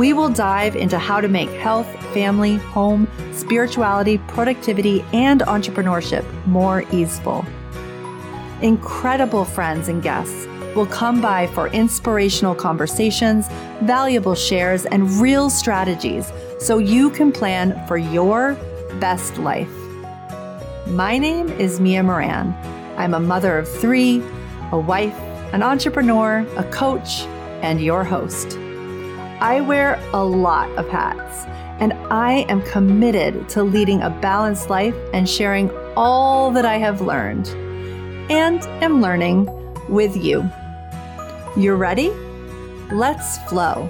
We will dive into how to make health, family, home, spirituality, productivity, and entrepreneurship more easeful. Incredible friends and guests will come by for inspirational conversations, valuable shares, and real strategies so you can plan for your best life. My name is Mia Moran. I'm a mother of three, a wife, an entrepreneur, a coach, and your host. I wear a lot of hats, and I am committed to leading a balanced life and sharing all that I have learned and am learning with you. You're ready? Let's flow.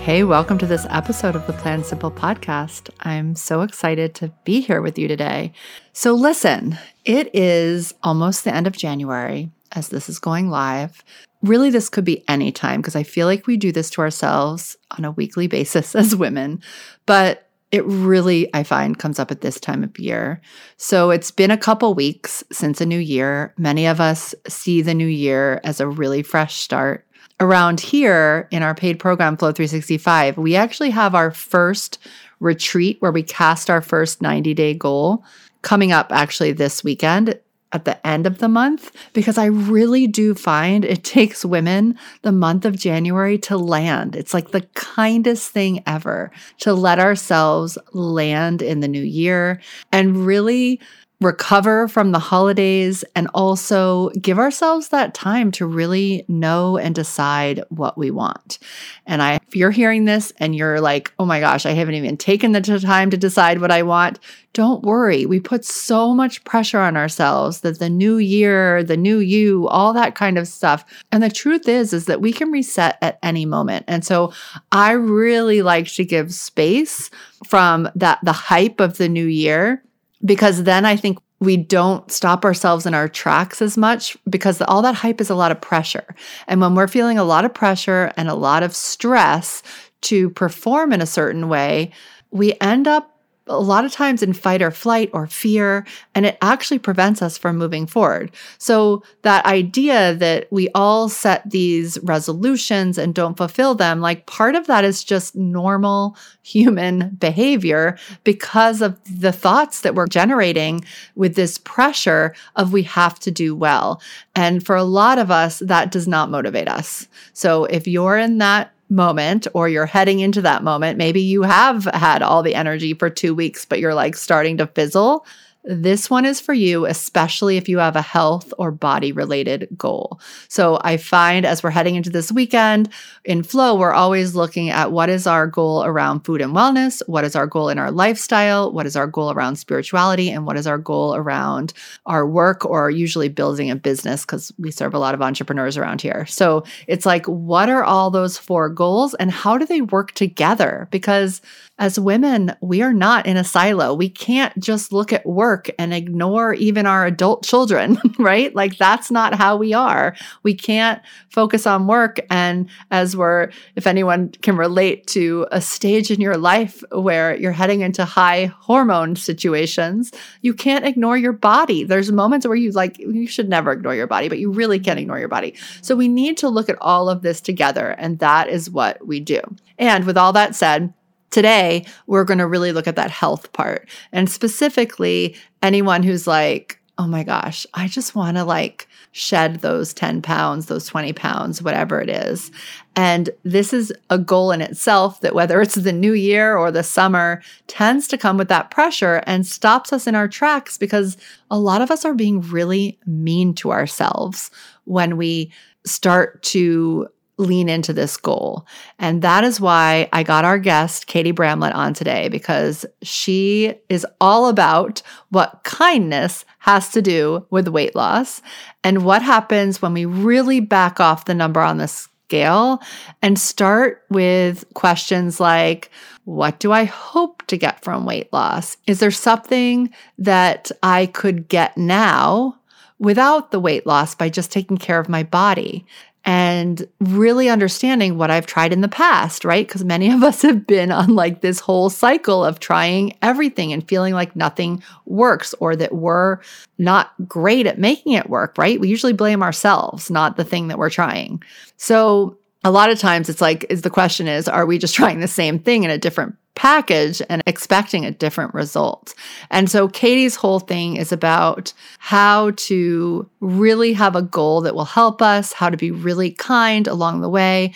Hey, welcome to this episode of the Plan Simple podcast. I'm so excited to be here with you today. So, listen, it is almost the end of January as this is going live really this could be any time because I feel like we do this to ourselves on a weekly basis as women, but it really I find comes up at this time of year. So it's been a couple weeks since a new year. Many of us see the new year as a really fresh start. Around here in our paid program Flow 365, we actually have our first retreat where we cast our first 90-day goal coming up actually this weekend at the end of the month because I really do find it takes women the month of January to land. It's like the kindest thing ever to let ourselves land in the new year and really recover from the holidays and also give ourselves that time to really know and decide what we want. And I if you're hearing this and you're like, "Oh my gosh, I haven't even taken the time to decide what I want." Don't worry. We put so much pressure on ourselves that the new year, the new you, all that kind of stuff. And the truth is is that we can reset at any moment. And so I really like to give space from that the hype of the new year because then I think we don't stop ourselves in our tracks as much because all that hype is a lot of pressure. And when we're feeling a lot of pressure and a lot of stress to perform in a certain way, we end up a lot of times in fight or flight or fear, and it actually prevents us from moving forward. So, that idea that we all set these resolutions and don't fulfill them, like part of that is just normal human behavior because of the thoughts that we're generating with this pressure of we have to do well. And for a lot of us, that does not motivate us. So, if you're in that moment or you're heading into that moment. Maybe you have had all the energy for two weeks, but you're like starting to fizzle. This one is for you, especially if you have a health or body related goal. So I find as we're heading into this weekend in Flow, we're always looking at what is our goal around food and wellness, what is our goal in our lifestyle, what is our goal around spirituality, and what is our goal around our work or usually building a business because we serve a lot of entrepreneurs around here. So it's like, what are all those four goals and how do they work together? Because as women, we are not in a silo. We can't just look at work and ignore even our adult children, right? Like that's not how we are. We can't focus on work. And as we're, if anyone can relate to a stage in your life where you're heading into high hormone situations, you can't ignore your body. There's moments where you like, you should never ignore your body, but you really can't ignore your body. So we need to look at all of this together. And that is what we do. And with all that said, Today, we're going to really look at that health part and specifically anyone who's like, oh my gosh, I just want to like shed those 10 pounds, those 20 pounds, whatever it is. And this is a goal in itself that whether it's the new year or the summer tends to come with that pressure and stops us in our tracks because a lot of us are being really mean to ourselves when we start to lean into this goal. And that is why I got our guest, Katie Bramlett, on today, because she is all about what kindness has to do with weight loss and what happens when we really back off the number on the scale and start with questions like What do I hope to get from weight loss? Is there something that I could get now without the weight loss by just taking care of my body? And really understanding what I've tried in the past, right? Because many of us have been on like this whole cycle of trying everything and feeling like nothing works or that we're not great at making it work, right? We usually blame ourselves, not the thing that we're trying. So, a lot of times it's like is the question is are we just trying the same thing in a different package and expecting a different result. And so Katie's whole thing is about how to really have a goal that will help us, how to be really kind along the way.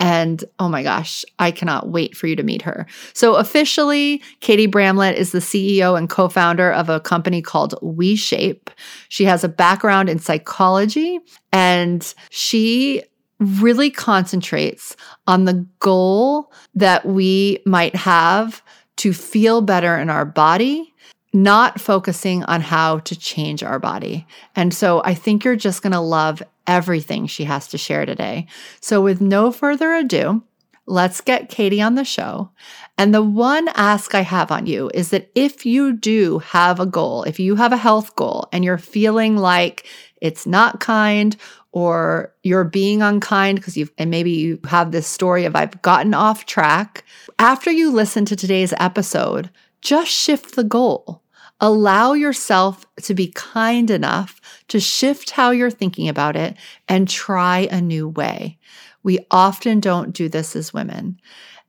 And oh my gosh, I cannot wait for you to meet her. So, officially, Katie Bramlett is the CEO and co founder of a company called WeShape. She has a background in psychology and she really concentrates on the goal that we might have to feel better in our body, not focusing on how to change our body. And so I think you're just going to love everything she has to share today. So, with no further ado, let's get Katie on the show. And the one ask I have on you is that if you do have a goal, if you have a health goal and you're feeling like it's not kind or you're being unkind because you've, and maybe you have this story of I've gotten off track. After you listen to today's episode, just shift the goal. Allow yourself to be kind enough to shift how you're thinking about it and try a new way. We often don't do this as women.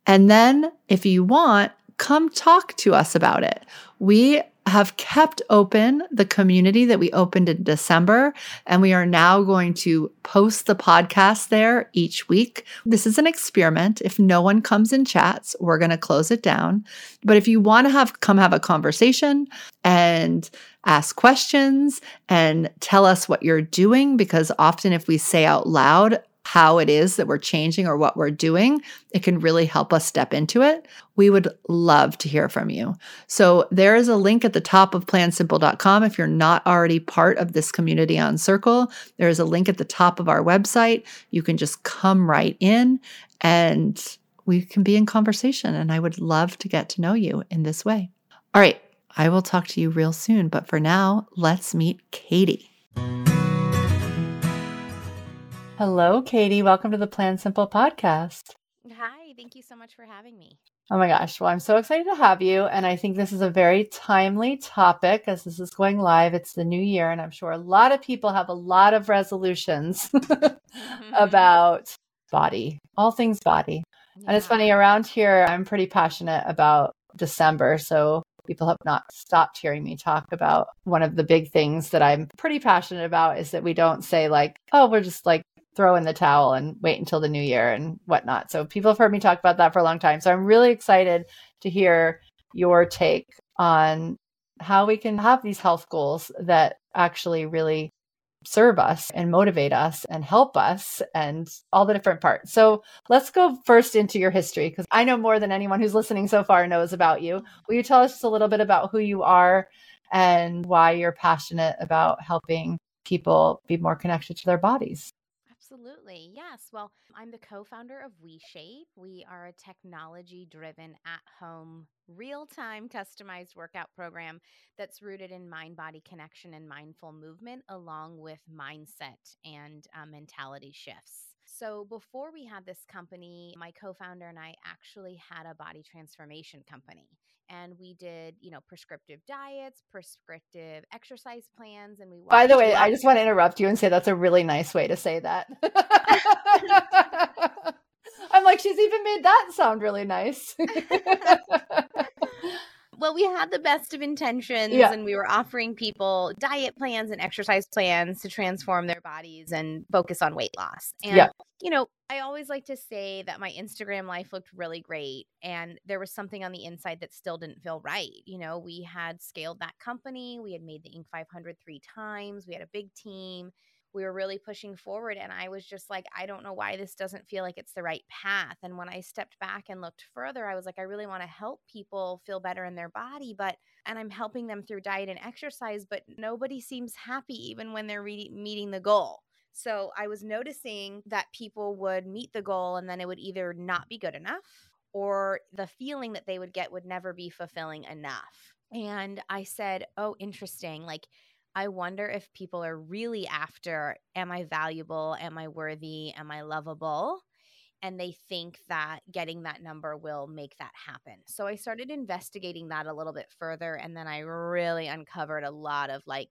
And then, if you want, come talk to us about it. We have kept open the community that we opened in December, and we are now going to post the podcast there each week. This is an experiment. If no one comes and chats, we're going to close it down. But if you want to have come have a conversation and ask questions and tell us what you're doing, because often if we say out loud, how it is that we're changing or what we're doing, it can really help us step into it. We would love to hear from you. So there is a link at the top of plansimple.com. If you're not already part of this community on Circle, there is a link at the top of our website. You can just come right in and we can be in conversation. And I would love to get to know you in this way. All right. I will talk to you real soon. But for now, let's meet Katie. Hello, Katie. Welcome to the Plan Simple podcast. Hi, thank you so much for having me. Oh my gosh. Well, I'm so excited to have you. And I think this is a very timely topic as this is going live. It's the new year, and I'm sure a lot of people have a lot of resolutions about body, all things body. Yeah. And it's funny, around here, I'm pretty passionate about December. So people have not stopped hearing me talk about one of the big things that I'm pretty passionate about is that we don't say, like, oh, we're just like throw in the towel and wait until the new year and whatnot. So people have heard me talk about that for a long time. So I'm really excited to hear your take on how we can have these health goals that actually really serve us and motivate us and help us and all the different parts. So let's go first into your history because I know more than anyone who's listening so far knows about you. Will you tell us just a little bit about who you are and why you're passionate about helping people be more connected to their bodies? Absolutely. Yes. Well, I'm the co founder of WeShape. We are a technology driven, at home, real time customized workout program that's rooted in mind body connection and mindful movement, along with mindset and uh, mentality shifts. So, before we had this company, my co founder and I actually had a body transformation company and we did you know prescriptive diets prescriptive exercise plans and we by the way i just want to interrupt you and say that's a really nice way to say that. I'm like she's even made that sound really nice well, we had the best of intentions yeah. and we were offering people diet plans and exercise plans to transform their bodies and focus on weight loss. And, yeah. you know, I always like to say that my Instagram life looked really great and there was something on the inside that still didn't feel right. You know, we had scaled that company, we had made the Inc. 500 three times, we had a big team we were really pushing forward and i was just like i don't know why this doesn't feel like it's the right path and when i stepped back and looked further i was like i really want to help people feel better in their body but and i'm helping them through diet and exercise but nobody seems happy even when they're re- meeting the goal So I was noticing that people would meet the goal and then it would either not be good enough or the feeling that they would get would never be fulfilling enough. And I said, Oh, interesting. Like, I wonder if people are really after, Am I valuable? Am I worthy? Am I lovable? And they think that getting that number will make that happen. So I started investigating that a little bit further. And then I really uncovered a lot of like,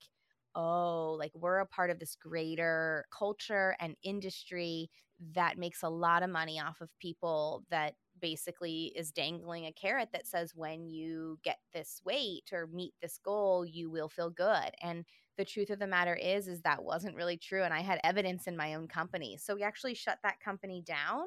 oh, like we're a part of this greater culture and industry that makes a lot of money off of people that basically is dangling a carrot that says when you get this weight or meet this goal you will feel good. And the truth of the matter is is that wasn't really true and i had evidence in my own company. So we actually shut that company down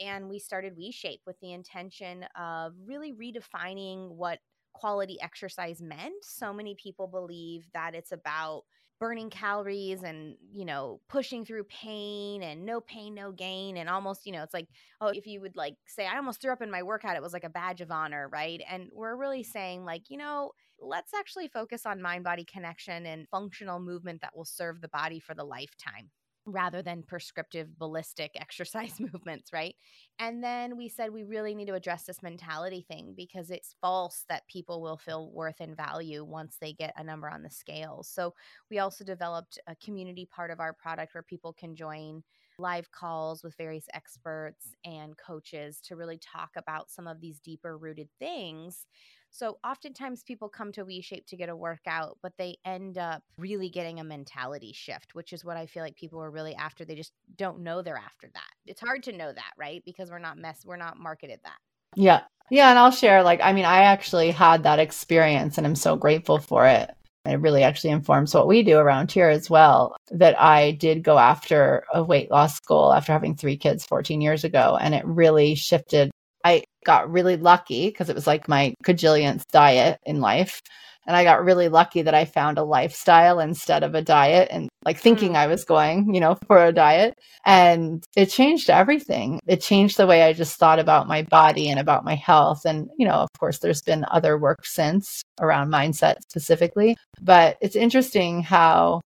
and we started WeShape with the intention of really redefining what quality exercise meant. So many people believe that it's about burning calories and you know pushing through pain and no pain no gain and almost you know it's like oh if you would like say i almost threw up in my workout it was like a badge of honor right and we're really saying like you know let's actually focus on mind body connection and functional movement that will serve the body for the lifetime rather than prescriptive ballistic exercise movements, right? And then we said we really need to address this mentality thing because it's false that people will feel worth and value once they get a number on the scale. So we also developed a community part of our product where people can join live calls with various experts and coaches to really talk about some of these deeper rooted things so oftentimes people come to WeShape to get a workout, but they end up really getting a mentality shift, which is what I feel like people are really after. They just don't know they're after that. It's hard to know that, right? Because we're not mess we're not marketed that. Yeah. Yeah, and I'll share like I mean, I actually had that experience and I'm so grateful for it. It really actually informs what we do around here as well. That I did go after a weight loss goal after having three kids 14 years ago. And it really shifted I got really lucky because it was like my cajillionth diet in life. And I got really lucky that I found a lifestyle instead of a diet and like thinking mm. I was going, you know, for a diet. And it changed everything. It changed the way I just thought about my body and about my health. And, you know, of course, there's been other work since around mindset specifically. But it's interesting how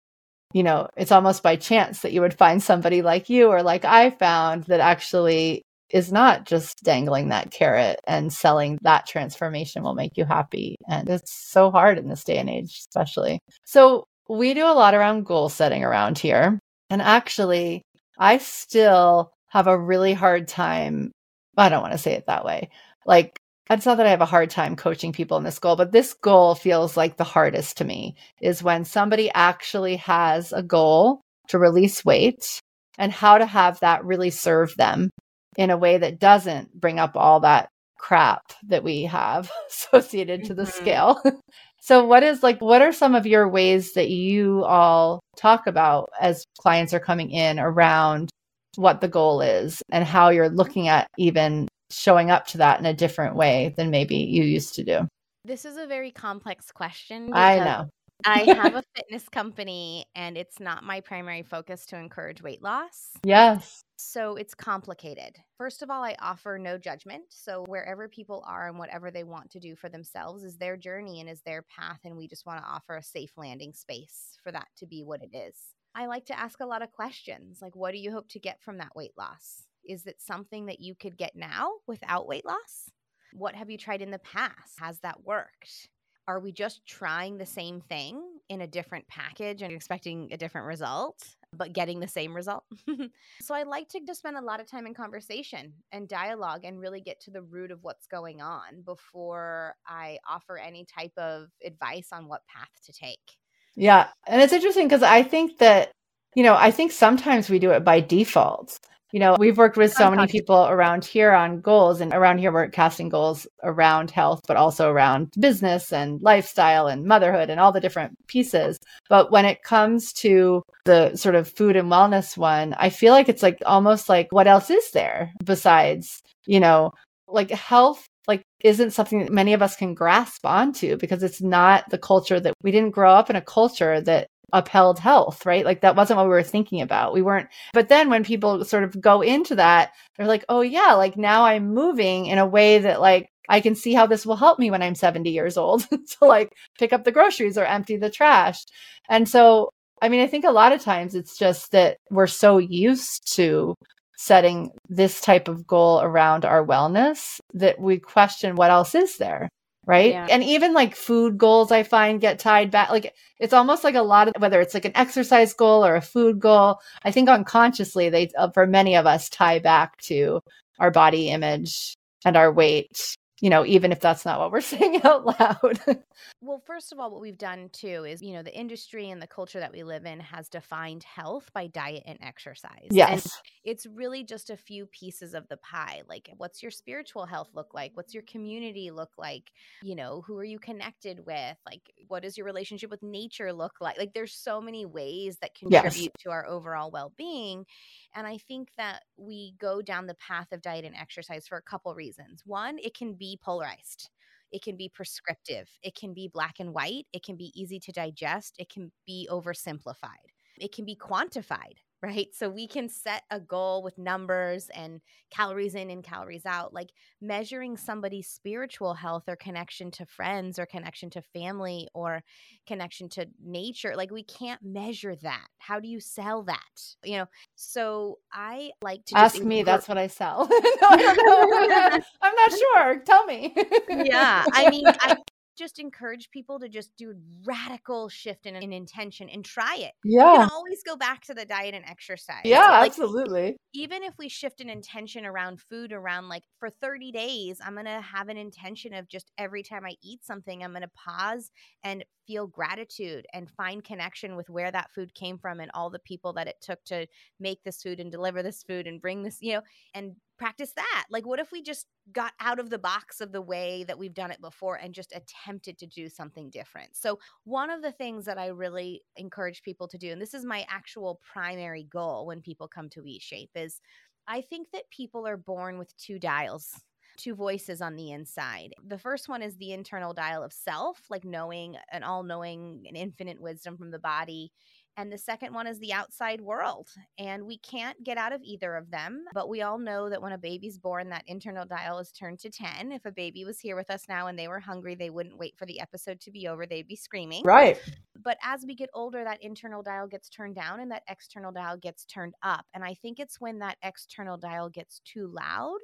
you know, it's almost by chance that you would find somebody like you or like I found that actually is not just dangling that carrot and selling that transformation will make you happy. And it's so hard in this day and age, especially. So we do a lot around goal setting around here. And actually, I still have a really hard time. I don't want to say it that way. Like, it's not that I have a hard time coaching people in this goal, but this goal feels like the hardest to me is when somebody actually has a goal to release weight and how to have that really serve them in a way that doesn't bring up all that crap that we have associated to the mm-hmm. scale. so what is like what are some of your ways that you all talk about as clients are coming in around what the goal is and how you're looking at even showing up to that in a different way than maybe you used to do? This is a very complex question. I know. I have a fitness company and it's not my primary focus to encourage weight loss. Yes. So it's complicated. First of all, I offer no judgment. So wherever people are and whatever they want to do for themselves is their journey and is their path. And we just want to offer a safe landing space for that to be what it is. I like to ask a lot of questions like, what do you hope to get from that weight loss? Is it something that you could get now without weight loss? What have you tried in the past? Has that worked? are we just trying the same thing in a different package and expecting a different result but getting the same result. So i like to just spend a lot of time in conversation and dialogue and really get to the root of what's going on before i offer any type of advice on what path to take. Yeah and it's interesting because i think that you know i think sometimes we do it by default you know, we've worked with so many people around here on goals, and around here we're casting goals around health, but also around business and lifestyle and motherhood and all the different pieces. But when it comes to the sort of food and wellness one, I feel like it's like almost like what else is there besides, you know, like health like isn't something that many of us can grasp onto because it's not the culture that we didn't grow up in a culture that upheld health, right? Like that wasn't what we were thinking about. We weren't, but then when people sort of go into that, they're like, oh yeah, like now I'm moving in a way that like I can see how this will help me when I'm 70 years old to like pick up the groceries or empty the trash. And so I mean, I think a lot of times it's just that we're so used to setting this type of goal around our wellness that we question what else is there right yeah. and even like food goals i find get tied back like it's almost like a lot of whether it's like an exercise goal or a food goal i think unconsciously they uh, for many of us tie back to our body image and our weight you know, even if that's not what we're saying out loud. well, first of all, what we've done too is, you know, the industry and the culture that we live in has defined health by diet and exercise. Yes. And it's really just a few pieces of the pie. Like, what's your spiritual health look like? What's your community look like? You know, who are you connected with? Like, what does your relationship with nature look like? Like, there's so many ways that contribute yes. to our overall well being. And I think that we go down the path of diet and exercise for a couple reasons. One, it can be polarized. It can be prescriptive. It can be black and white. It can be easy to digest. It can be oversimplified. It can be quantified right? So we can set a goal with numbers and calories in and calories out, like measuring somebody's spiritual health or connection to friends or connection to family or connection to nature. Like we can't measure that. How do you sell that? You know, so I like to ask me. That's what I sell. no, I I'm not sure. Tell me. yeah. I mean, I just encourage people to just do radical shift in, in intention and try it. Yeah. You can always go back to the diet and exercise. Yeah, like, absolutely. Even if we shift an intention around food, around like for 30 days, I'm going to have an intention of just every time I eat something, I'm going to pause and feel gratitude and find connection with where that food came from and all the people that it took to make this food and deliver this food and bring this, you know, and practice that. Like, what if we just got out of the box of the way that we've done it before and just attempted to do something different? So, one of the things that I really encourage people to do, and this is my actual primary goal when people come to WeShape, is I think that people are born with two dials two voices on the inside. The first one is the internal dial of self, like knowing an all knowing and infinite wisdom from the body and the second one is the outside world. And we can't get out of either of them. But we all know that when a baby's born, that internal dial is turned to 10. If a baby was here with us now and they were hungry, they wouldn't wait for the episode to be over. They'd be screaming. Right. But as we get older, that internal dial gets turned down and that external dial gets turned up. And I think it's when that external dial gets too loud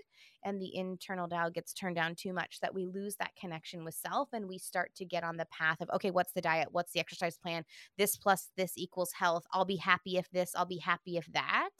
and the internal dial gets turned down too much that we lose that connection with self and we start to get on the path of okay what's the diet? What's the exercise plan? This plus this equals health. I'll be happy if this. I'll be happy if that.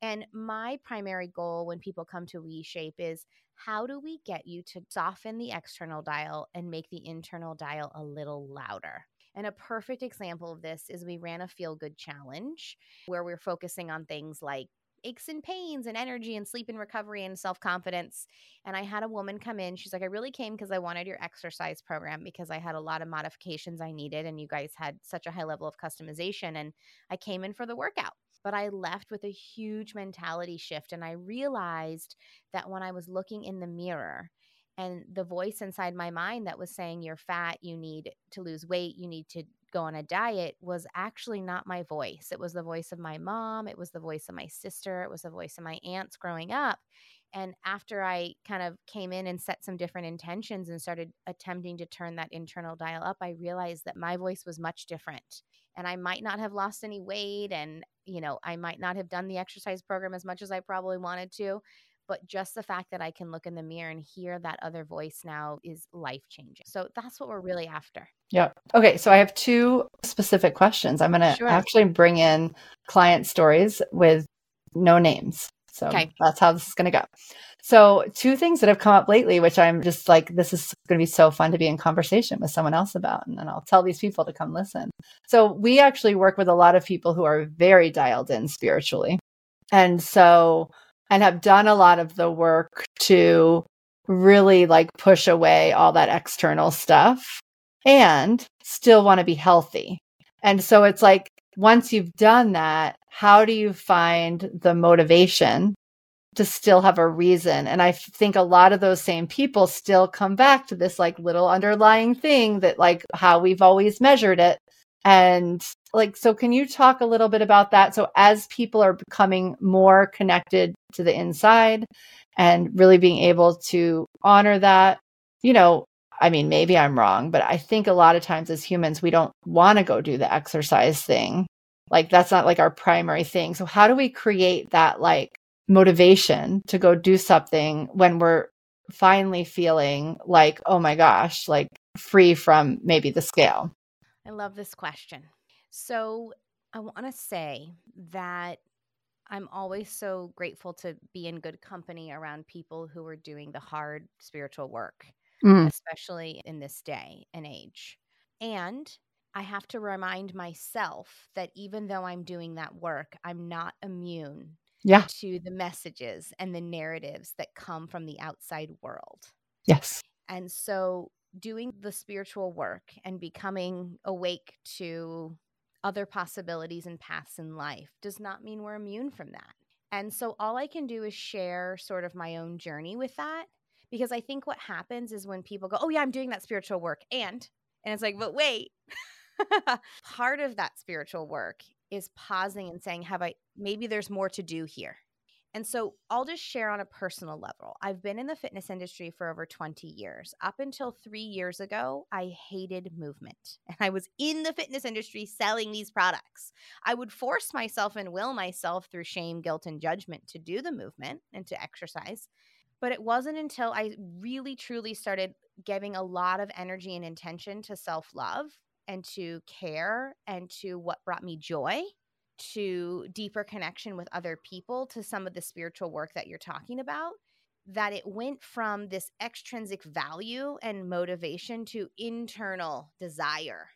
And my primary goal when people come to WeShape is how do we get you to soften the external dial and make the internal dial a little louder? And a perfect example of this is we ran a feel good challenge where we're focusing on things like aches and pains and energy and sleep and recovery and self confidence. And I had a woman come in. She's like, I really came because I wanted your exercise program because I had a lot of modifications I needed. And you guys had such a high level of customization. And I came in for the workout. But I left with a huge mentality shift. And I realized that when I was looking in the mirror, and the voice inside my mind that was saying you're fat you need to lose weight you need to go on a diet was actually not my voice. It was the voice of my mom, it was the voice of my sister, it was the voice of my aunts growing up. And after I kind of came in and set some different intentions and started attempting to turn that internal dial up, I realized that my voice was much different. And I might not have lost any weight and, you know, I might not have done the exercise program as much as I probably wanted to, but just the fact that I can look in the mirror and hear that other voice now is life changing. So that's what we're really after. Yeah. Okay. So I have two specific questions. I'm going to sure. actually bring in client stories with no names. So okay. that's how this is going to go. So, two things that have come up lately, which I'm just like, this is going to be so fun to be in conversation with someone else about. And then I'll tell these people to come listen. So, we actually work with a lot of people who are very dialed in spiritually. And so, and have done a lot of the work to really like push away all that external stuff and still want to be healthy. And so it's like once you've done that, how do you find the motivation to still have a reason? And I think a lot of those same people still come back to this like little underlying thing that like how we've always measured it and like, so can you talk a little bit about that? So, as people are becoming more connected to the inside and really being able to honor that, you know, I mean, maybe I'm wrong, but I think a lot of times as humans, we don't want to go do the exercise thing Like that's not like our primary thing. So how do we create that like motivation to go do something when we're finally feeling like, oh my gosh, like free from maybe the scale? I love this question. So I want to say that I'm always so grateful to be in good company around people who are doing the hard spiritual work, mm. especially in this day and age. And I have to remind myself that even though I'm doing that work, I'm not immune yeah. to the messages and the narratives that come from the outside world. Yes. And so doing the spiritual work and becoming awake to other possibilities and paths in life does not mean we're immune from that. And so all I can do is share sort of my own journey with that because I think what happens is when people go, "Oh yeah, I'm doing that spiritual work." And and it's like, "But wait." Part of that spiritual work is pausing and saying, "Have I maybe there's more to do here." And so I'll just share on a personal level. I've been in the fitness industry for over 20 years. Up until three years ago, I hated movement. And I was in the fitness industry selling these products. I would force myself and will myself through shame, guilt, and judgment to do the movement and to exercise. But it wasn't until I really truly started giving a lot of energy and intention to self love and to care and to what brought me joy to deeper connection with other people to some of the spiritual work that you're talking about that it went from this extrinsic value and motivation to internal desire.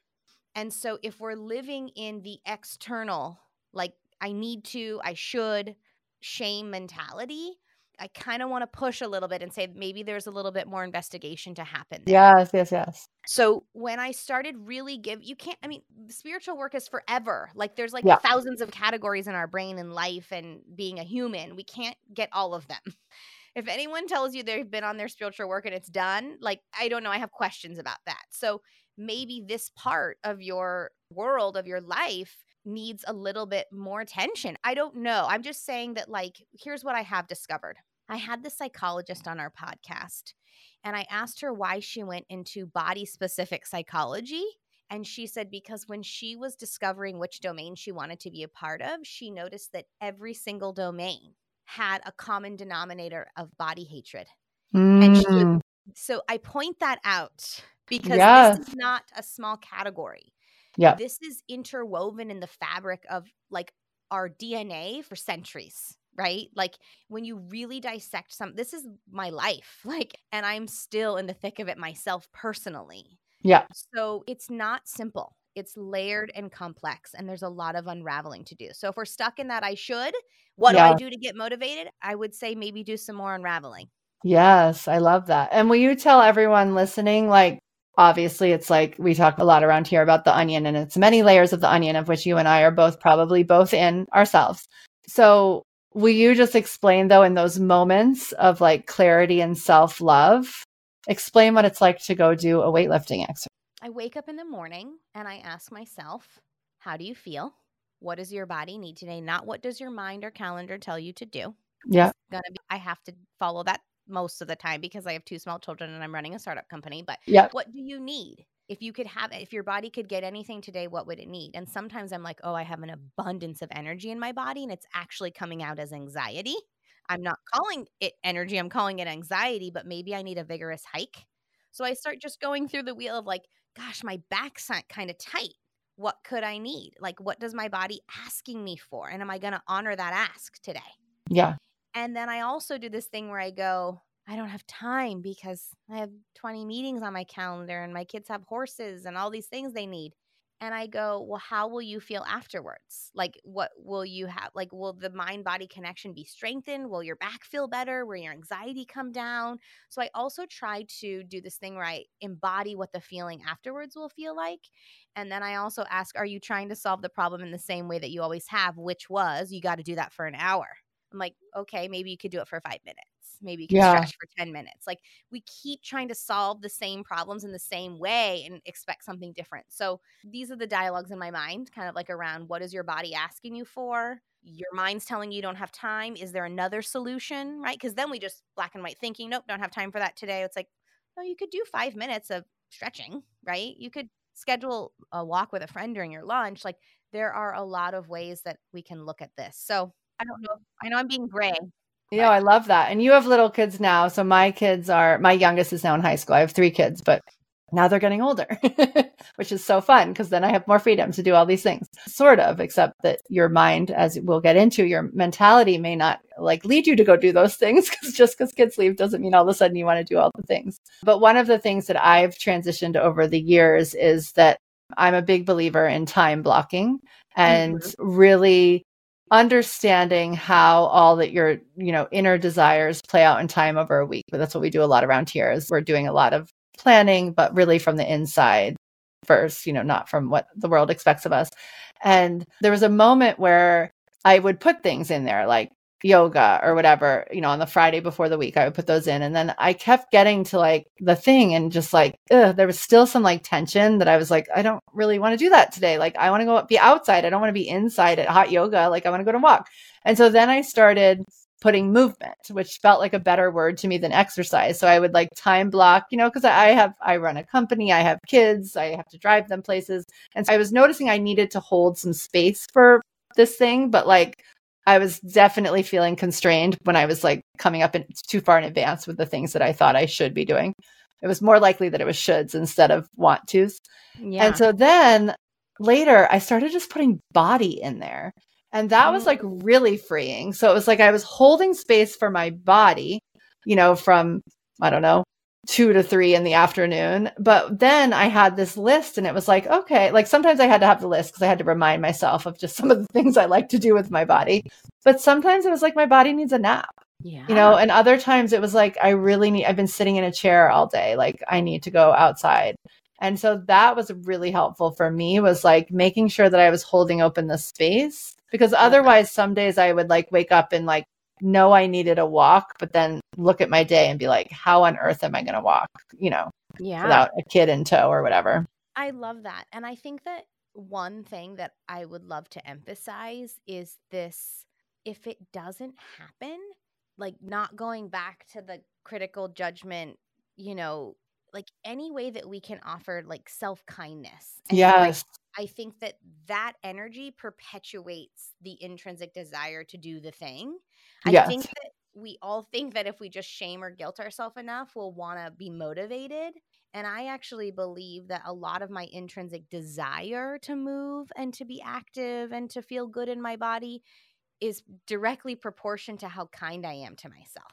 And so if we're living in the external, like I need to, I should, shame mentality, I kind of want to push a little bit and say maybe there's a little bit more investigation to happen. There. Yes, yes, yes. So when I started really give you can't I mean spiritual work is forever. Like there's like yeah. thousands of categories in our brain and life and being a human. We can't get all of them. If anyone tells you they've been on their spiritual work and it's done, like I don't know, I have questions about that. So maybe this part of your world of your life needs a little bit more attention. I don't know. I'm just saying that like here's what I have discovered. I had the psychologist on our podcast and I asked her why she went into body specific psychology. And she said because when she was discovering which domain she wanted to be a part of, she noticed that every single domain had a common denominator of body hatred. Mm. And she mm. so I point that out because yes. this is not a small category. Yeah. This is interwoven in the fabric of like our DNA for centuries right? Like when you really dissect some, this is my life, like, and I'm still in the thick of it myself personally. Yeah. So it's not simple. It's layered and complex, and there's a lot of unraveling to do. So if we're stuck in that, I should, what yeah. do I do to get motivated? I would say maybe do some more unraveling. Yes, I love that. And will you tell everyone listening, like, obviously it's like we talk a lot around here about the onion and it's many layers of the onion of which you and I are both probably both in ourselves. So Will you just explain, though, in those moments of like clarity and self love, explain what it's like to go do a weightlifting exercise? I wake up in the morning and I ask myself, how do you feel? What does your body need today? Not what does your mind or calendar tell you to do. Yeah. Gonna be I have to follow that most of the time because I have two small children and I'm running a startup company. But yeah. what do you need? If you could have if your body could get anything today what would it need? And sometimes i'm like oh i have an abundance of energy in my body and it's actually coming out as anxiety. I'm not calling it energy i'm calling it anxiety but maybe i need a vigorous hike. So i start just going through the wheel of like gosh my back's kind of tight. What could i need? Like what does my body asking me for? And am i going to honor that ask today? Yeah. And then i also do this thing where i go I don't have time because I have 20 meetings on my calendar and my kids have horses and all these things they need. And I go, well, how will you feel afterwards? Like, what will you have? Like, will the mind body connection be strengthened? Will your back feel better? Will your anxiety come down? So, I also try to do this thing where I embody what the feeling afterwards will feel like. And then I also ask, are you trying to solve the problem in the same way that you always have, which was you got to do that for an hour? I'm like, okay, maybe you could do it for five minutes. Maybe you can yeah. stretch for 10 minutes. Like we keep trying to solve the same problems in the same way and expect something different. So these are the dialogues in my mind, kind of like around what is your body asking you for? Your mind's telling you you don't have time. Is there another solution? Right. Because then we just black and white thinking, nope, don't have time for that today. It's like, no, you could do five minutes of stretching, right? You could schedule a walk with a friend during your lunch. Like there are a lot of ways that we can look at this. So I don't know. I know I'm being gray. Yeah, I love that. And you have little kids now. So my kids are, my youngest is now in high school. I have three kids, but now they're getting older, which is so fun because then I have more freedom to do all these things, sort of, except that your mind, as we'll get into, your mentality may not like lead you to go do those things because just because kids leave doesn't mean all of a sudden you want to do all the things. But one of the things that I've transitioned over the years is that I'm a big believer in time blocking and mm-hmm. really understanding how all that your you know inner desires play out in time over a week but that's what we do a lot around here is we're doing a lot of planning, but really from the inside first, you know, not from what the world expects of us. And there was a moment where I would put things in there like yoga or whatever, you know, on the Friday before the week, I would put those in. And then I kept getting to like the thing and just like, ugh, there was still some like tension that I was like, I don't really want to do that today. Like, I want to go be outside. I don't want to be inside at hot yoga. Like, I want to go to walk. And so then I started putting movement, which felt like a better word to me than exercise. So I would like time block, you know, because I have, I run a company, I have kids, I have to drive them places. And so I was noticing I needed to hold some space for this thing, but like I was definitely feeling constrained when I was like coming up in, too far in advance with the things that I thought I should be doing. It was more likely that it was shoulds instead of want tos. Yeah. And so then later I started just putting body in there. And that was like mm. really freeing. So it was like I was holding space for my body, you know, from, I don't know, two to three in the afternoon. But then I had this list and it was like, okay, like sometimes I had to have the list because I had to remind myself of just some of the things I like to do with my body. But sometimes it was like my body needs a nap. Yeah. You know, and other times it was like I really need I've been sitting in a chair all day. Like I need to go outside. And so that was really helpful for me was like making sure that I was holding open the space because otherwise some days I would like wake up and like know I needed a walk, but then look at my day and be like, how on earth am I going to walk, you know, yeah. without a kid in tow or whatever. I love that. And I think that one thing that I would love to emphasize is this if it doesn't happen, like not going back to the critical judgment, you know, like any way that we can offer like self kindness. Yes. Like, I think that that energy perpetuates the intrinsic desire to do the thing. I yes. think that we all think that if we just shame or guilt ourselves enough, we'll want to be motivated. And I actually believe that a lot of my intrinsic desire to move and to be active and to feel good in my body is directly proportioned to how kind I am to myself.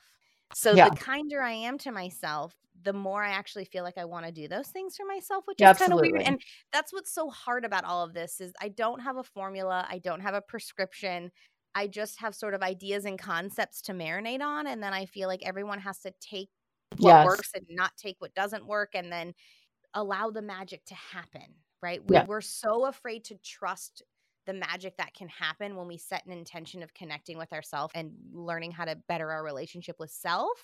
So yeah. the kinder I am to myself, the more I actually feel like I want to do those things for myself, which yeah, is kind of weird. And that's what's so hard about all of this is I don't have a formula, I don't have a prescription. I just have sort of ideas and concepts to marinate on and then I feel like everyone has to take what yes. works and not take what doesn't work and then allow the magic to happen, right? We, yeah. We're so afraid to trust the magic that can happen when we set an intention of connecting with ourselves and learning how to better our relationship with self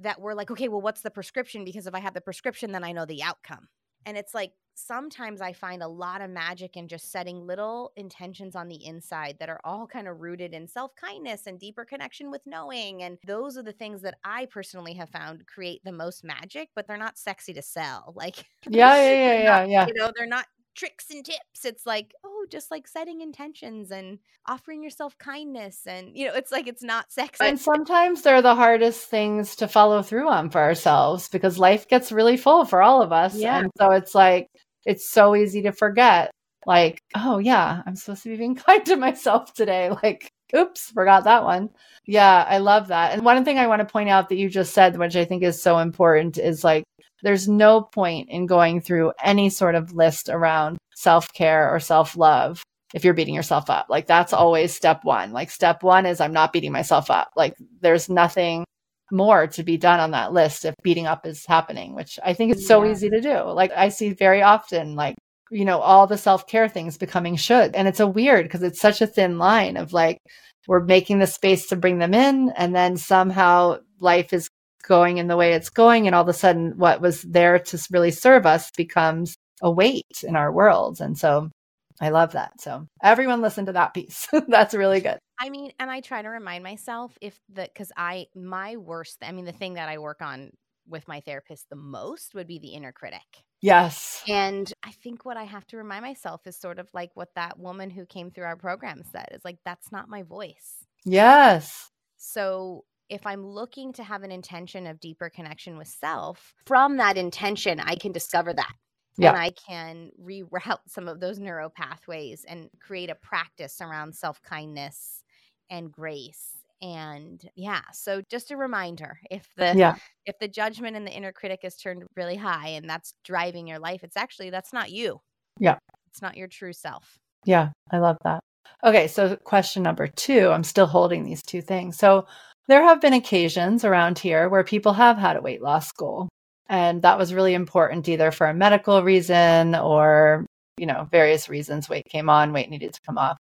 that we're like, okay, well, what's the prescription? Because if I have the prescription, then I know the outcome. And it's like sometimes I find a lot of magic in just setting little intentions on the inside that are all kind of rooted in self kindness and deeper connection with knowing. And those are the things that I personally have found create the most magic, but they're not sexy to sell. Like, yeah, yeah, yeah, yeah, yeah. You know, they're not tricks and tips. It's like, oh, just like setting intentions and offering yourself kindness. And, you know, it's like it's not sexy. And sometimes they're the hardest things to follow through on for ourselves because life gets really full for all of us. Yeah. And so it's like, it's so easy to forget, like, oh, yeah, I'm supposed to be being kind to myself today. Like, oops, forgot that one. Yeah, I love that. And one thing I want to point out that you just said, which I think is so important, is like there's no point in going through any sort of list around self care or self love if you're beating yourself up. Like that's always step one. Like step one is I'm not beating myself up. Like there's nothing more to be done on that list if beating up is happening, which I think it's so yeah. easy to do. Like I see very often, like, you know, all the self care things becoming should. And it's a weird because it's such a thin line of like, we're making the space to bring them in. And then somehow life is going in the way it's going and all of a sudden what was there to really serve us becomes a weight in our world and so i love that so everyone listen to that piece that's really good i mean and i try to remind myself if the because i my worst i mean the thing that i work on with my therapist the most would be the inner critic. Yes. And I think what I have to remind myself is sort of like what that woman who came through our program said is like, that's not my voice. Yes. So if I'm looking to have an intention of deeper connection with self, from that intention, I can discover that. Yeah. And I can reroute some of those neural pathways and create a practice around self kindness and grace and yeah so just a reminder if the yeah. if the judgment and the inner critic is turned really high and that's driving your life it's actually that's not you yeah it's not your true self yeah i love that okay so question number two i'm still holding these two things so there have been occasions around here where people have had a weight loss goal and that was really important either for a medical reason or you know various reasons weight came on weight needed to come off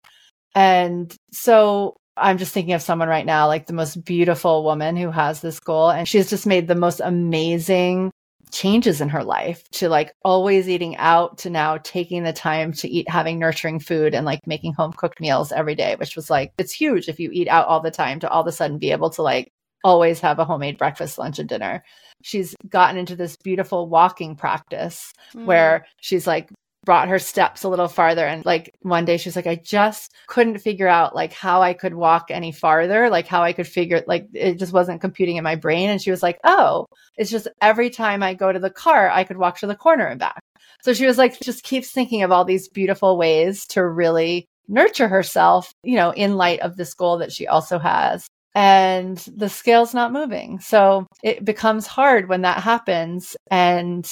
and so I'm just thinking of someone right now, like the most beautiful woman who has this goal. And she's just made the most amazing changes in her life to like always eating out to now taking the time to eat, having nurturing food and like making home cooked meals every day, which was like, it's huge if you eat out all the time to all of a sudden be able to like always have a homemade breakfast, lunch, and dinner. She's gotten into this beautiful walking practice mm. where she's like brought her steps a little farther and like one day she's like i just couldn't figure out like how i could walk any farther like how i could figure like it just wasn't computing in my brain and she was like oh it's just every time i go to the car i could walk to the corner and back so she was like just keeps thinking of all these beautiful ways to really nurture herself you know in light of this goal that she also has and the scale's not moving. So it becomes hard when that happens. And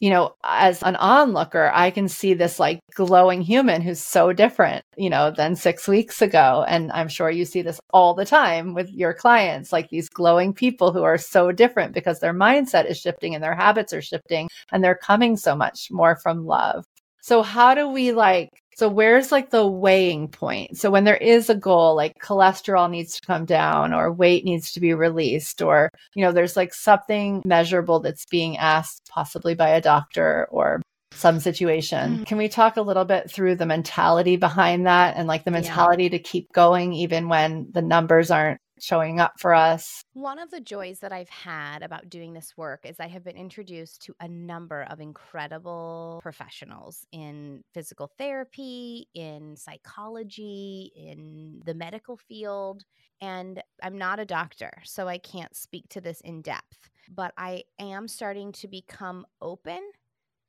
you know, as an onlooker, I can see this like glowing human who's so different, you know, than six weeks ago. And I'm sure you see this all the time with your clients, like these glowing people who are so different because their mindset is shifting and their habits are shifting and they're coming so much more from love. So, how do we like so where's like the weighing point? So when there is a goal, like cholesterol needs to come down or weight needs to be released, or, you know, there's like something measurable that's being asked possibly by a doctor or some situation. mm Can we talk a little bit through the mentality behind that and like the mentality yeah. to keep going even when the numbers aren't showing up for us. One of the joys that I've had about doing this work is I have been introduced to a number of incredible professionals in physical therapy, in psychology, in the medical field. And I'm not a doctor, so I can't speak to this in depth, but I am starting to become open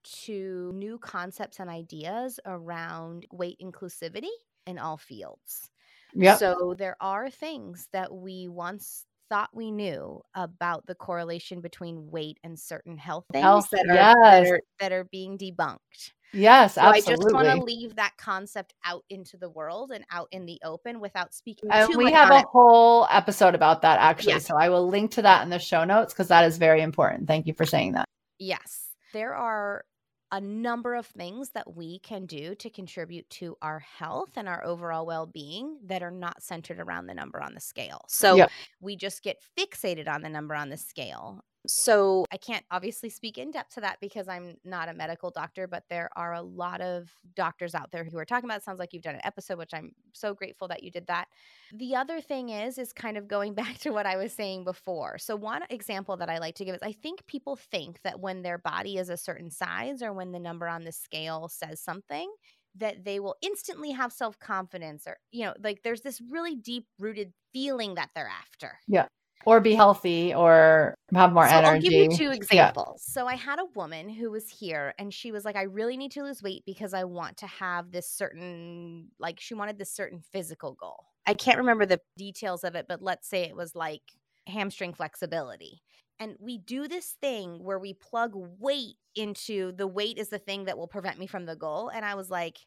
to new concepts and ideas around weight inclusivity in all fields. Yeah. So there are things that we once thought we knew about the correlation between weight and certain health things health, that, are, yes. that, are, that are being debunked. Yes, so absolutely. I just want to leave that concept out into the world and out in the open without speaking. Uh, we have a it. whole episode about that actually, yeah. so I will link to that in the show notes because that is very important. Thank you for saying that. Yes, there are a number of things that we can do to contribute to our health and our overall well being that are not centered around the number on the scale. So yep. we just get fixated on the number on the scale so I can't obviously speak in depth to that because I'm not a medical doctor, but there are a lot of doctors out there who are talking about. It sounds like you've done an episode, which I'm so grateful that you did that. The other thing is, is kind of going back to what I was saying before. So one example that I like to give is I think people think that when their body is a certain size or when the number on the scale says something, that they will instantly have self confidence or, you know, like there's this really deep rooted feeling that they're after. Yeah or be healthy or have more so energy. I'll give you two examples. Yeah. So I had a woman who was here and she was like, I really need to lose weight because I want to have this certain, like, she wanted this certain physical goal. I can't remember the details of it, but let's say it was like hamstring flexibility. And we do this thing where we plug weight into the weight is the thing that will prevent me from the goal. And I was like,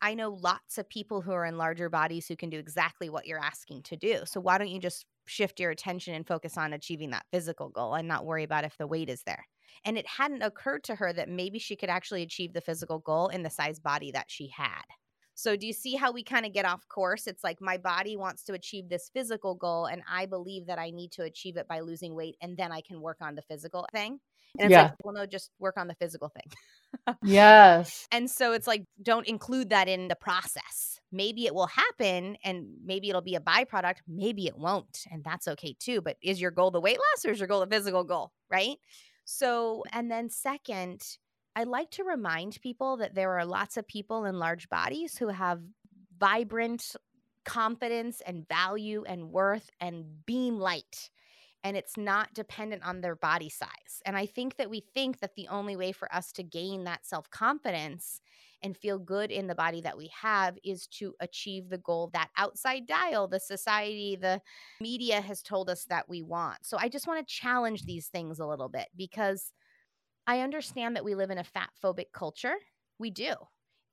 I know lots of people who are in larger bodies who can do exactly what you're asking to do. So why don't you just shift your attention and focus on achieving that physical goal and not worry about if the weight is there. And it hadn't occurred to her that maybe she could actually achieve the physical goal in the size body that she had. So, do you see how we kind of get off course? It's like my body wants to achieve this physical goal, and I believe that I need to achieve it by losing weight, and then I can work on the physical thing. And it's yeah. like, well, no, just work on the physical thing. yes. And so it's like, don't include that in the process maybe it will happen and maybe it'll be a byproduct maybe it won't and that's okay too but is your goal the weight loss or is your goal the physical goal right So, and then second, I like to remind people that there are lots of people in large bodies who have vibrant confidence and value and worth and beam light and it's not dependent on their body size. And I think that we think that the only way for us to gain that self confidence and feel good in the body that we have is to achieve the goal that outside dial, the society, the media has told us that we want. So I just want to challenge these things a little bit because I understand that we live in a fat phobic culture. We do.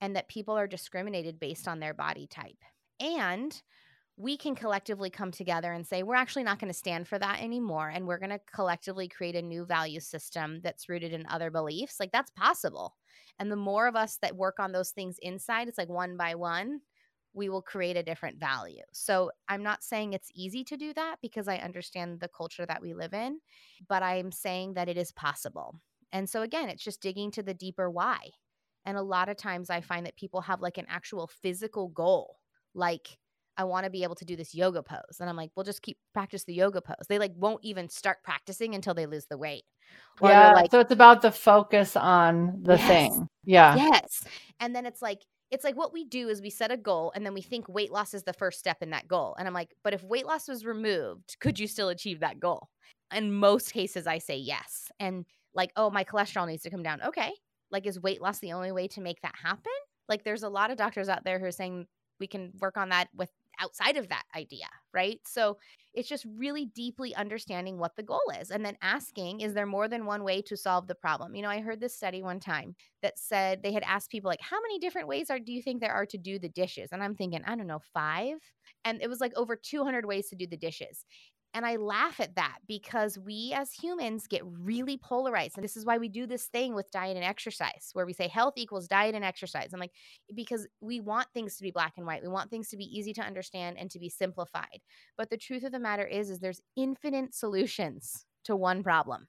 And that people are discriminated based on their body type. And we can collectively come together and say, we're actually not going to stand for that anymore. And we're going to collectively create a new value system that's rooted in other beliefs. Like that's possible. And the more of us that work on those things inside, it's like one by one, we will create a different value. So I'm not saying it's easy to do that because I understand the culture that we live in, but I'm saying that it is possible. And so again, it's just digging to the deeper why. And a lot of times I find that people have like an actual physical goal, like, I want to be able to do this yoga pose. And I'm like, well, just keep practice the yoga pose. They like won't even start practicing until they lose the weight. Or yeah. Like, so it's about the focus on the yes, thing. Yeah. Yes. And then it's like, it's like what we do is we set a goal and then we think weight loss is the first step in that goal. And I'm like, but if weight loss was removed, could you still achieve that goal? In most cases, I say yes. And like, oh, my cholesterol needs to come down. Okay. Like, is weight loss the only way to make that happen? Like, there's a lot of doctors out there who are saying we can work on that with outside of that idea, right? So it's just really deeply understanding what the goal is and then asking, is there more than one way to solve the problem? You know, I heard this study one time that said they had asked people, like, how many different ways are do you think there are to do the dishes? And I'm thinking, I don't know, five. And it was like over 200 ways to do the dishes. And I laugh at that because we as humans get really polarized. And this is why we do this thing with diet and exercise, where we say health equals diet and exercise. I'm like, because we want things to be black and white. We want things to be easy to understand and to be simplified. But the truth of the matter is, is there's infinite solutions to one problem.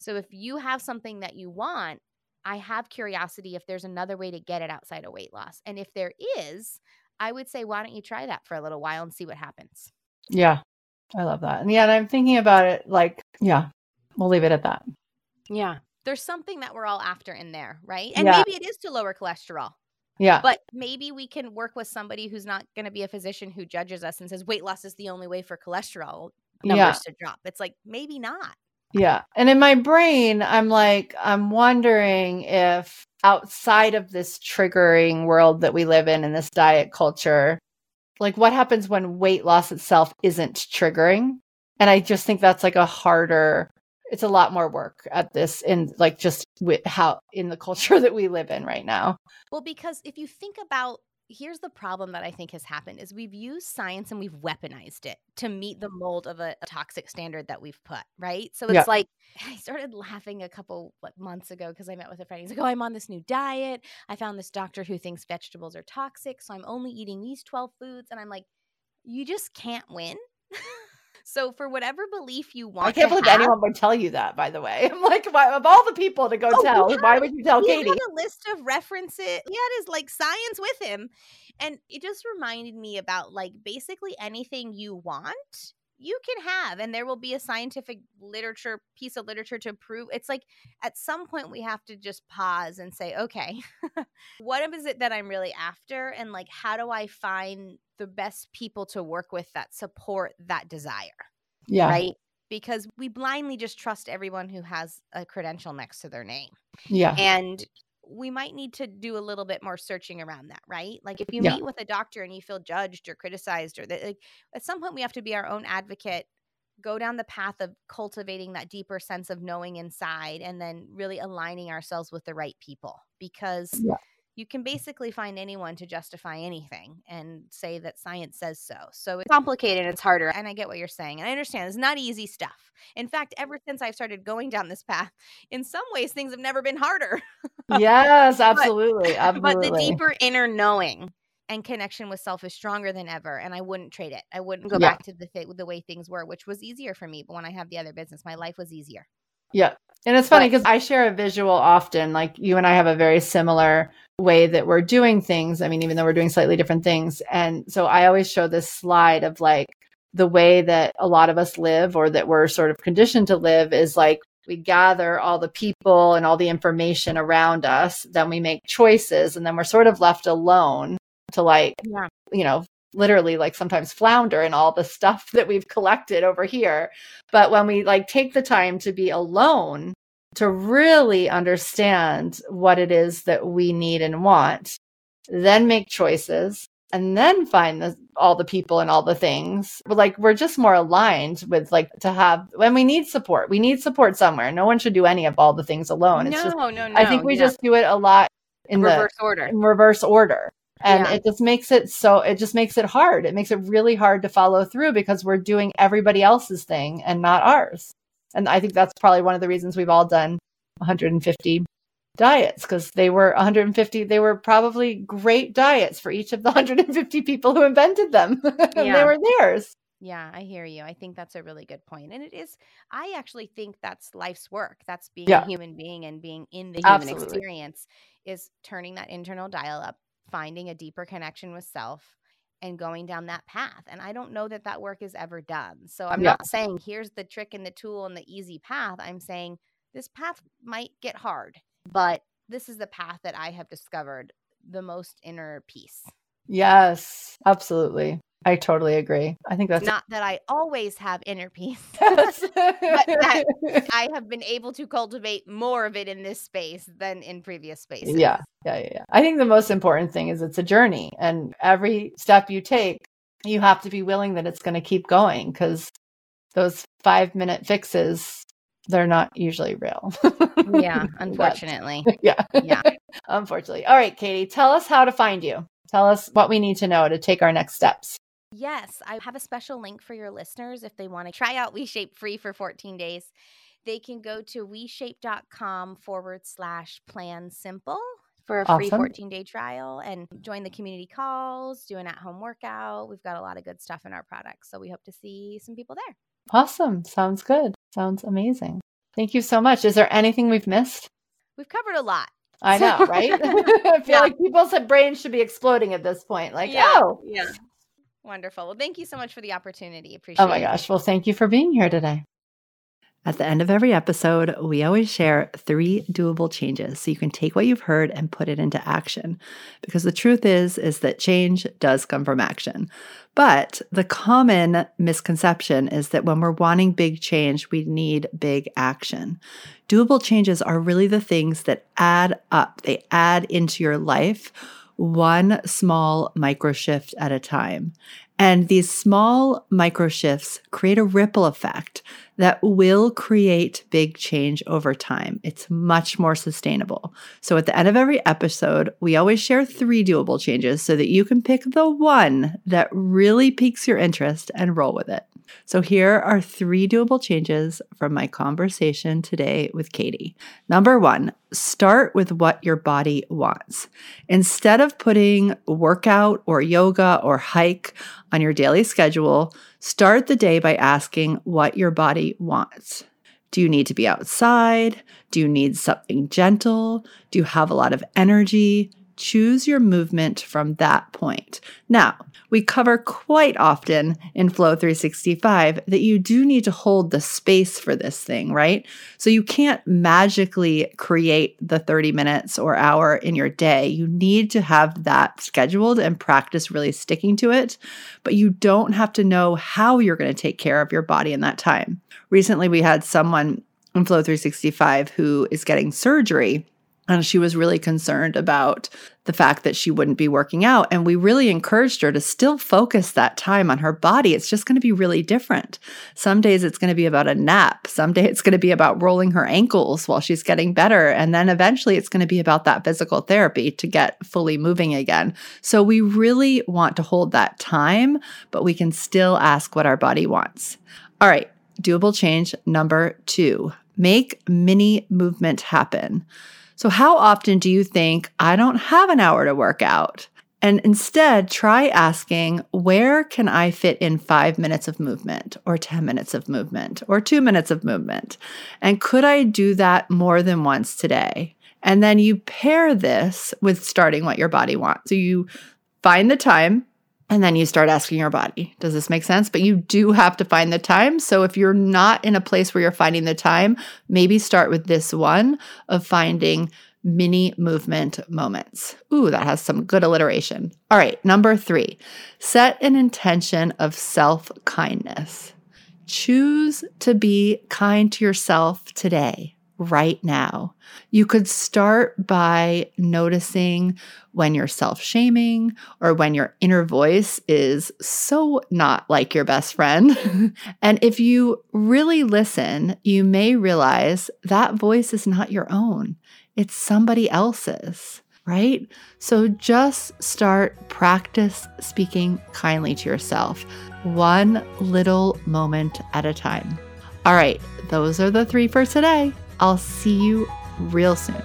So if you have something that you want, I have curiosity if there's another way to get it outside of weight loss. And if there is, I would say, why don't you try that for a little while and see what happens? Yeah, I love that. And yeah, and I'm thinking about it like, yeah, we'll leave it at that. Yeah. There's something that we're all after in there, right? And yeah. maybe it is to lower cholesterol. Yeah. But maybe we can work with somebody who's not going to be a physician who judges us and says weight loss is the only way for cholesterol numbers yeah. to drop. It's like maybe not. Yeah. And in my brain, I'm like, I'm wondering if outside of this triggering world that we live in, in this diet culture, like what happens when weight loss itself isn't triggering? And i just think that's like a harder it's a lot more work at this in like just with how in the culture that we live in right now. Well because if you think about here's the problem that I think has happened is we've used science and we've weaponized it to meet the mold of a, a toxic standard that we've put, right? So it's yeah. like I started laughing a couple like, months ago because I met with a friend. He's like, "Oh, I'm on this new diet. I found this doctor who thinks vegetables are toxic, so I'm only eating these 12 foods." And I'm like, "You just can't win." So for whatever belief you want, I can't believe have, anyone would tell you that. By the way, I'm like, why, of all the people to go oh, tell, had, why would you tell Katie? Had a list of references. He had his like science with him, and it just reminded me about like basically anything you want you can have and there will be a scientific literature piece of literature to prove it's like at some point we have to just pause and say okay what is it that i'm really after and like how do i find the best people to work with that support that desire yeah. right? Because we blindly just trust everyone who has a credential next to their name. Yeah. And we might need to do a little bit more searching around that, right? Like if you yeah. meet with a doctor and you feel judged or criticized or that like at some point we have to be our own advocate, go down the path of cultivating that deeper sense of knowing inside and then really aligning ourselves with the right people because yeah you can basically find anyone to justify anything and say that science says so. So it's complicated, it's harder. And I get what you're saying. And I understand it's not easy stuff. In fact, ever since I've started going down this path, in some ways things have never been harder. yes, absolutely. but, absolutely. But the deeper inner knowing and connection with self is stronger than ever and i wouldn't trade it i wouldn't go yeah. back to the th- the way things were which was easier for me but when i have the other business my life was easier yeah and it's funny because I share a visual often. Like you and I have a very similar way that we're doing things. I mean, even though we're doing slightly different things. And so I always show this slide of like the way that a lot of us live or that we're sort of conditioned to live is like we gather all the people and all the information around us, then we make choices, and then we're sort of left alone to like, yeah. you know, literally like sometimes flounder in all the stuff that we've collected over here. But when we like take the time to be alone, to really understand what it is that we need and want, then make choices and then find the, all the people and all the things. But like we're just more aligned with like to have when we need support. We need support somewhere. No one should do any of all the things alone. It's no, just, no, no. I think we yeah. just do it a lot in reverse the, order. In reverse order. And yeah. it just makes it so it just makes it hard. It makes it really hard to follow through because we're doing everybody else's thing and not ours. And I think that's probably one of the reasons we've all done 150 diets because they were 150 they were probably great diets for each of the 150 people who invented them yeah. they were theirs yeah i hear you i think that's a really good point and it is i actually think that's life's work that's being yeah. a human being and being in the human Absolutely. experience is turning that internal dial up finding a deeper connection with self and going down that path. And I don't know that that work is ever done. So I'm yeah. not saying here's the trick and the tool and the easy path. I'm saying this path might get hard, but this is the path that I have discovered the most inner peace. Yes, absolutely. I totally agree. I think that's not that I always have inner peace, but that I have been able to cultivate more of it in this space than in previous spaces. Yeah, yeah, yeah, yeah. I think the most important thing is it's a journey, and every step you take, you have to be willing that it's going to keep going because those five minute fixes they're not usually real. yeah, unfortunately. yeah. Yeah. unfortunately. All right, Katie, tell us how to find you. Tell us what we need to know to take our next steps. Yes, I have a special link for your listeners if they want to try out WeShape free for 14 days. They can go to weshape.com forward slash plan simple for a free 14 day trial and join the community calls, do an at home workout. We've got a lot of good stuff in our products. So we hope to see some people there. Awesome. Sounds good. Sounds amazing. Thank you so much. Is there anything we've missed? We've covered a lot. I know, right? I feel yeah. like people's brains should be exploding at this point. Like, yeah. oh, yeah. Wonderful. Well, thank you so much for the opportunity. Oh Appreciate it. Oh my gosh. Well, thank you for being here today. At the end of every episode, we always share three doable changes so you can take what you've heard and put it into action. Because the truth is is that change does come from action. But the common misconception is that when we're wanting big change, we need big action. Doable changes are really the things that add up. They add into your life one small micro shift at a time. And these small micro shifts create a ripple effect that will create big change over time. It's much more sustainable. So at the end of every episode, we always share three doable changes so that you can pick the one that really piques your interest and roll with it. So, here are three doable changes from my conversation today with Katie. Number one, start with what your body wants. Instead of putting workout or yoga or hike on your daily schedule, start the day by asking what your body wants. Do you need to be outside? Do you need something gentle? Do you have a lot of energy? Choose your movement from that point. Now, we cover quite often in Flow 365 that you do need to hold the space for this thing, right? So you can't magically create the 30 minutes or hour in your day. You need to have that scheduled and practice really sticking to it, but you don't have to know how you're going to take care of your body in that time. Recently, we had someone in Flow 365 who is getting surgery and she was really concerned about the fact that she wouldn't be working out. And we really encouraged her to still focus that time on her body. It's just going to be really different. Some days it's going to be about a nap. Some day it's going to be about rolling her ankles while she's getting better. And then eventually it's going to be about that physical therapy to get fully moving again. So we really want to hold that time, but we can still ask what our body wants. All right, doable change number two make mini movement happen. So, how often do you think, I don't have an hour to work out? And instead, try asking, where can I fit in five minutes of movement, or 10 minutes of movement, or two minutes of movement? And could I do that more than once today? And then you pair this with starting what your body wants. So you find the time, and then you start asking your body, does this make sense? But you do have to find the time. So if you're not in a place where you're finding the time, maybe start with this one of finding mini movement moments. Ooh, that has some good alliteration. All right, number three, set an intention of self kindness. Choose to be kind to yourself today right now. You could start by noticing when you're self shaming or when your inner voice is so not like your best friend. and if you really listen, you may realize that voice is not your own, it's somebody else's. Right? So just start practice speaking kindly to yourself, one little moment at a time. All right, those are the three for today. I'll see you real soon.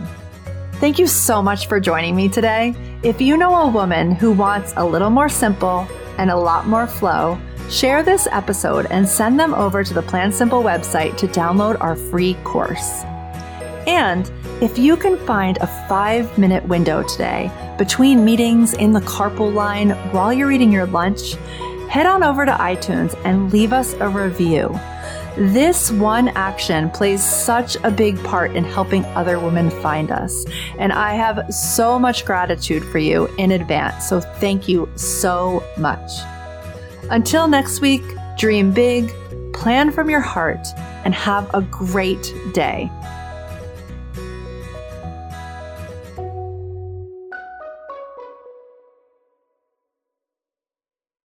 Thank you so much for joining me today. If you know a woman who wants a little more simple and a lot more flow, share this episode and send them over to the Plan Simple website to download our free course. And if you can find a five minute window today between meetings in the carpool line while you're eating your lunch, head on over to iTunes and leave us a review. This one action plays such a big part in helping other women find us. And I have so much gratitude for you in advance. So thank you so much. Until next week, dream big, plan from your heart, and have a great day.